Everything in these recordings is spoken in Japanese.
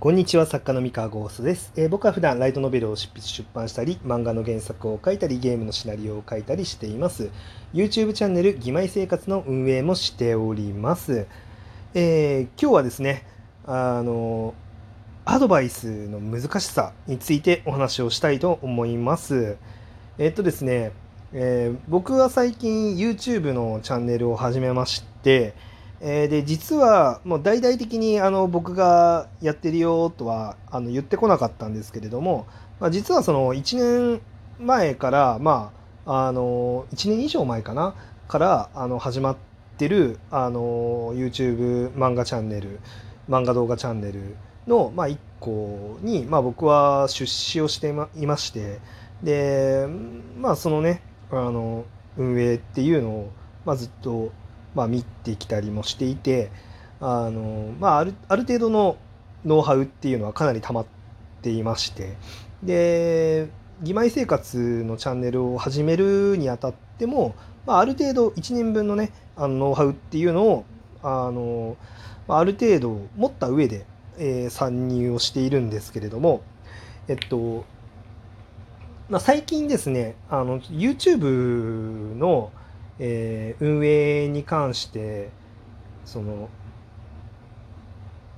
こんにちは作家の三河ゴースです、えー、僕は普段ライトノベルを執筆出版したり漫画の原作を書いたりゲームのシナリオを書いたりしています。YouTube チャンネル「義妹生活」の運営もしております、えー、今日はですねあのアドバイスの難しさについてお話をしたいと思います。えー、っとですね、え僕は最近 YouTube のチャンネルを始めましてえー、で実はもう大々的にあの僕がやってるよとはあの言ってこなかったんですけれども、まあ、実はその1年前からまああの1年以上前かなからあの始まってるあの YouTube 漫画チャンネル漫画動画チャンネルの、まあ、1個に、まあ、僕は出資をしていましてでまあそのねあの運営っていうのを、まあ、ずっとまあ、見てきたりもしていてあの、まあ、あるある程度のノウハウっていうのはかなり溜まっていましてで義妹生活のチャンネルを始めるにあたっても、まあ、ある程度1年分のねあのノウハウっていうのをあのある程度持った上で、えー、参入をしているんですけれどもえっとまあ、最近ですねあの YouTube のえー、運営に関してその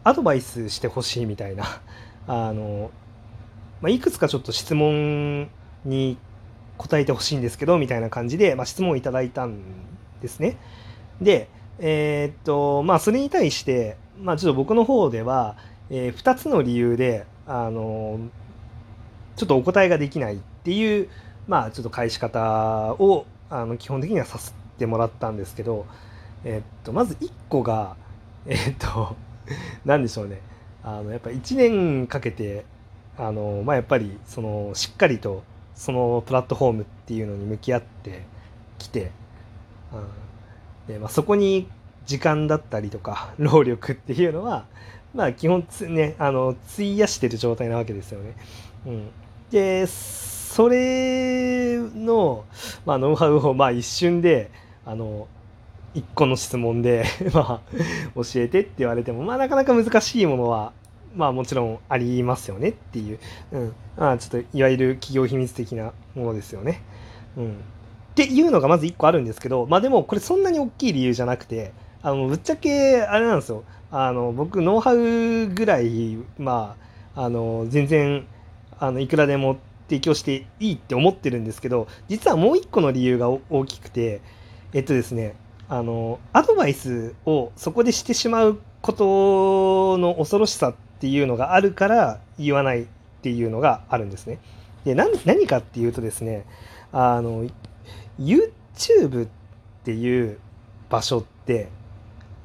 アドバイスしてほしいみたいな あの、まあ、いくつかちょっと質問に答えてほしいんですけどみたいな感じで、まあ、質問をいただいたんですね。で、えー、っとまあそれに対して、まあ、ちょっと僕の方では、えー、2つの理由であのちょっとお答えができないっていうまあちょっと返し方をあの基本的にはさせてもらったんですけど、えっとまず1個が えっと 何でしょうねあのやっぱ1年かけてあの、まあ、やっぱりそのしっかりとそのプラットフォームっていうのに向き合ってきて、うんでまあ、そこに時間だったりとか 労力っていうのは、まあ、基本つ、ね、あの費やしてる状態なわけですよね。うん、でそれの、まあ、ノウハウをまあ一瞬であの1個の質問で まあ教えてって言われてもまあなかなか難しいものはまあもちろんありますよねっていう、うん、まあちょっといわゆる企業秘密的なものですよね。うん、っていうのがまず1個あるんですけどまあでもこれそんなに大きい理由じゃなくてあのぶっちゃけあれなんですよ。あの僕ノウハウぐらいまああの全然あのいくらでも提供していいって思ってるんですけど実はもう一個の理由が大きくてえっとですねあのアドバイスをそこでしてしまうことの恐ろしさっていうのがあるから言わないっていうのがあるんですね。で何かっていうとですねあの YouTube っていう場所って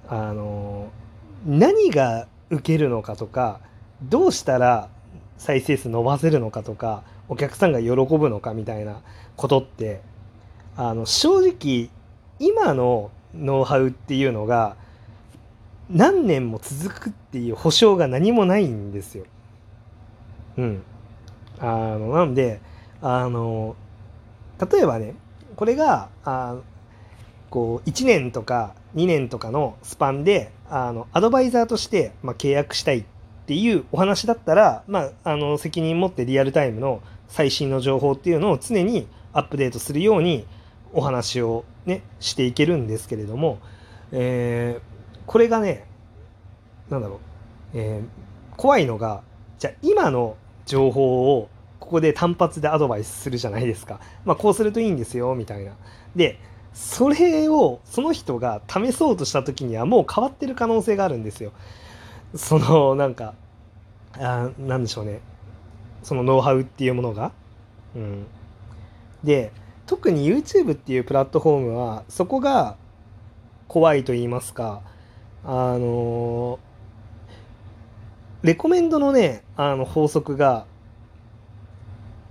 あの何が受けるのかとかどうしたら再生数伸ばせるのかとかお客さんが喜ぶのかみたいなことってあの正直今のノウハウっていうのが何年も続くっていう保証が何もないんですよ。うん。あのなんであの例えばねこれがあこう1年とか2年とかのスパンであのアドバイザーとして、まあ、契約したいっていうお話だったら、まあ、あの責任持ってリアルタイムの最新の情報っていうのを常にアップデートするようにお話をねしていけるんですけれども、えー、これがね何だろう、えー、怖いのがじゃあ今の情報をここで単発でアドバイスするじゃないですか。まあこうするといいんですよみたいな。でそれをその人が試そうとした時にはもう変わってる可能性があるんですよ。そのなんかあなんでしょうねそのノウハウっていうものが。うん、で特に YouTube っていうプラットフォームはそこが怖いと言いますかあのレコメンドのねあの法則が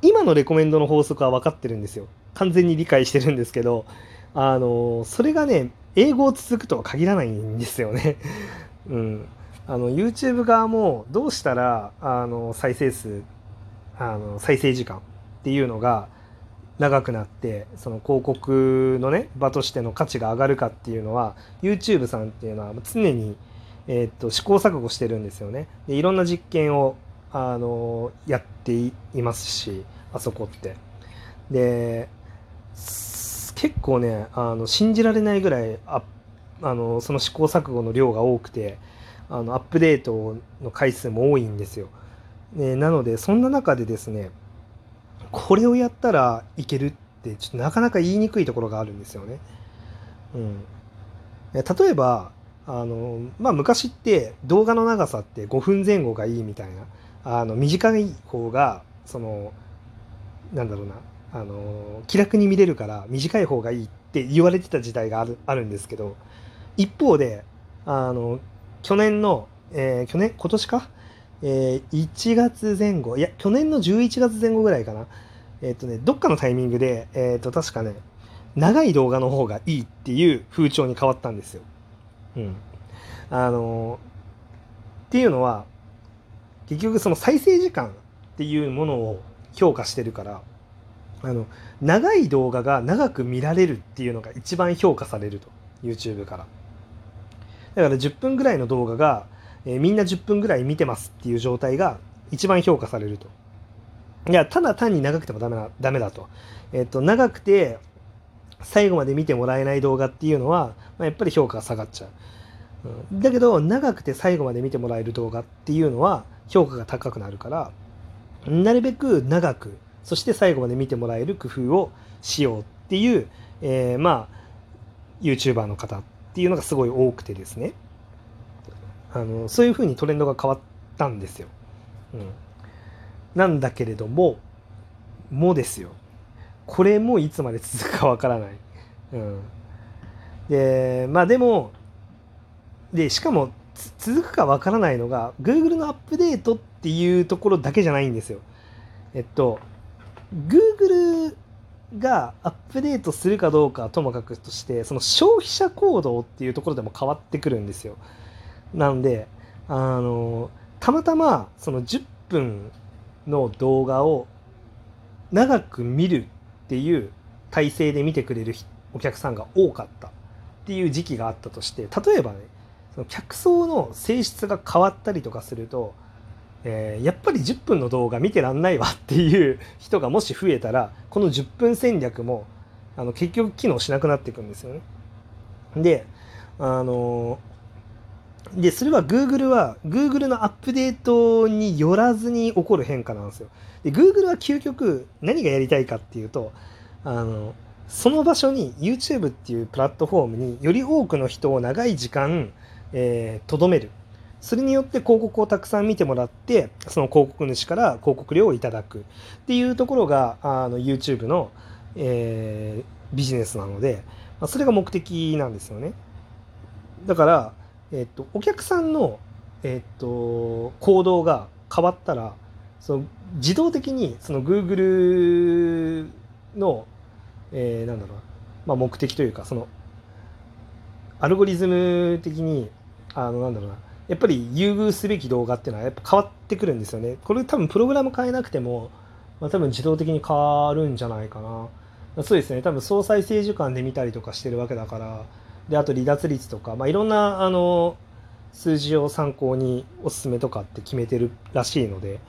今のレコメンドの法則は分かってるんですよ。完全に理解してるんですけどあのそれがね英語を続くとは限らないんですよね。うん。あの YouTube 側もどうしたらあの再生数あの再生時間っていうのが長くなってその広告のね場としての価値が上がるかっていうのは YouTube さんっていうのは常に、えー、っと試行錯誤してるんですよね。でいろんな実験をあのやっていますしあそこって。で結構ねあの信じられないぐらいああのその試行錯誤の量が多くてあのアップデートの回数も多いんですよ。ね、なのでそんな中でですねこれをやったらいけるってちょっとなかなか言いにくいところがあるんですよね。うん、例えばあの、まあ、昔って動画の長さって5分前後がいいみたいなあの短い方がそのなんだろうなあの気楽に見れるから短い方がいいって言われてた時代があるあるんですけど一方であの去年の、えー、去年？今年か、えー、1月前後いや去年の11月前後ぐらいかな。えっ、ー、とねどっかのタイミングで、えっと確かね長い動画の方がいいっていう風潮に変わったんですよ。うん、あのっていうのは結局その再生時間っていうものを評価してるからあの長い動画が長く見られるっていうのが一番評価されると YouTube から。だから10分ぐらいの動画が、えー、みんな10分ぐらい見てますっていう状態が一番評価されると。いやただ単に長くてもダメなダメだと,、えっと長くて最後まで見てもらえない動画っていうのは、まあ、やっぱり評価が下がっちゃう、うん、だけど長くて最後まで見てもらえる動画っていうのは評価が高くなるからなるべく長くそして最後まで見てもらえる工夫をしようっていう、えー、まあ YouTuber の方っていうのがすごい多くてですね。あのそういうふうにトレンドが変わったんですよ。うん、なんだけれどももですよこれもいつまで続くかわからない。うん、でまあでもでしかも続くかわからないのが Google のアップデートっていうところだけじゃないんですよ。えっと Google がアップデートするかどうかともかくとしてその消費者行動っていうところでも変わってくるんですよ。なんであのたまたまその10分の動画を長く見るっていう体制で見てくれるお客さんが多かったっていう時期があったとして例えばねその客層の性質が変わったりとかするとえー、やっぱり10分の動画見てらんないわっていう人がもし増えたらこの10分戦略もあの結局機能しなくなっていくんですよね。であのでそれは Google は Google のアップデートによらずに起こる変化なんですよ。で Google は究極何がやりたいかっていうとあのその場所に YouTube っていうプラットフォームにより多くの人を長い時間、えー、める。それによって広告をたくさん見てもらってその広告主から広告料をいただく。っていうところがあの YouTube の、えー、ビジネスなのでまそれが目的なんですよね。だから、えっと、お客さんの、えっと、行動が変わったらその自動的にその Google の、えー、なんだろうまあ、目的というかそのアルゴリズム的にあのなんだろうなやっぱり優遇すべき動画っていうのはやっぱ変わってくるんですよね。これ多分プログラム変えなくても、まあ、多分自動的に変わるんじゃないかな。そうですね。多分総再生時間で見たりとかしてるわけだから、で、あと離脱率とか、まあ、いろんな、あの、数字を参考におすすめとかって決めてるらしいので、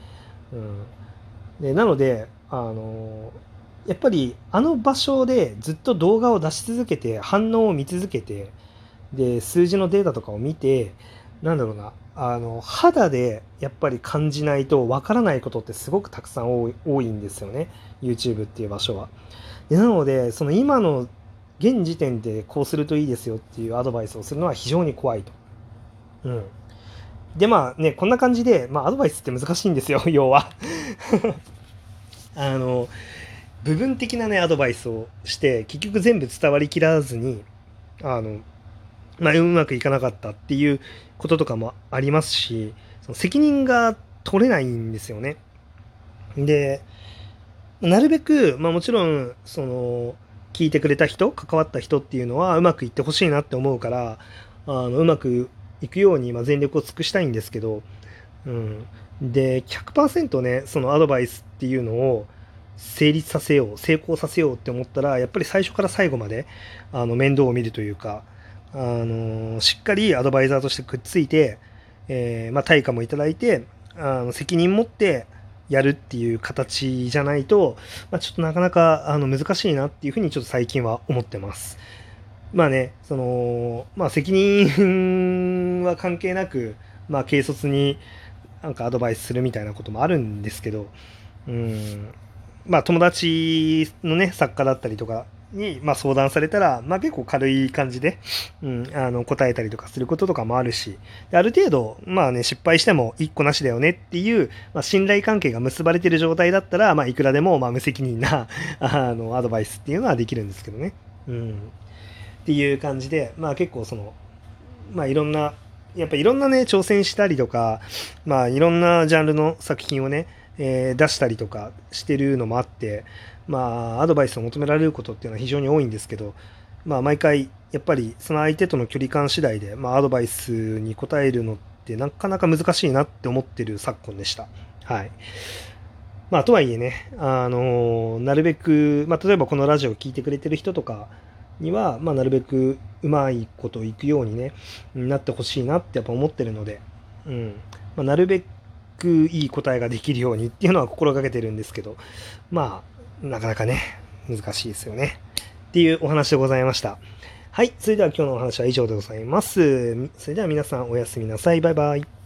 うん。で、なので、あの、やっぱりあの場所でずっと動画を出し続けて、反応を見続けて、で、数字のデータとかを見て、なんだろうなあの肌でやっぱり感じないとわからないことってすごくたくさん多いんですよね YouTube っていう場所は。でなのでその今の現時点でこうするといいですよっていうアドバイスをするのは非常に怖いと。うん、でまあねこんな感じで、まあ、アドバイスって難しいんですよ 要は あの部分的なねアドバイスをして結局全部伝わりきらずにあのまあ、うまくいかなかったっていうこととかもありますしその責任が取れないんですよね。でなるべく、まあ、もちろんその聞いてくれた人関わった人っていうのはうまくいってほしいなって思うからあのうまくいくように、ま全力を尽くしたいんですけど、うん、で100%ねそのアドバイスっていうのを成立させよう成功させようって思ったらやっぱり最初から最後まであの面倒を見るというかあのしっかりアドバイザーとしてくっついて、えー、まあ、対価もいただいて、あの責任持ってやるっていう形じゃないと、まあ、ちょっとなかなかあの難しいなっていうふうにちょっと最近は思ってます。まあね、その、まあ責任は関係なく、まあ軽率になんかアドバイスするみたいなこともあるんですけど、うん、まあ友達のね、作家だったりとかに、まあ、相談されたら、まあ、結構軽い感じで、うん、あの答えたりとかすることとかもあるしある程度、まあね、失敗しても1個なしだよねっていう、まあ、信頼関係が結ばれてる状態だったら、まあ、いくらでもまあ無責任な あのアドバイスっていうのはできるんですけどね。うん、っていう感じで、まあ、結構その、まあ、いろんなやっぱいろんなね挑戦したりとか、まあ、いろんなジャンルの作品をね、えー、出したりとかしてるのもあってまあ、アドバイスを求められることっていうのは非常に多いんですけど、まあ、毎回、やっぱりその相手との距離感次第で、まあ、アドバイスに答えるのってなかなか難しいなって思ってる昨今でした。はい。まあ、とはいえね、あのなるべく、まあ、例えばこのラジオを聴いてくれてる人とかには、まあ、なるべくうまいこといくようにね、なってほしいなってやっぱ思ってるので、うん。まあ、なるべくいい答えができるようにっていうのは心がけてるんですけど、まあ、なかなかね、難しいですよね。っていうお話でございました。はい。それでは今日のお話は以上でございます。それでは皆さんおやすみなさい。バイバイ。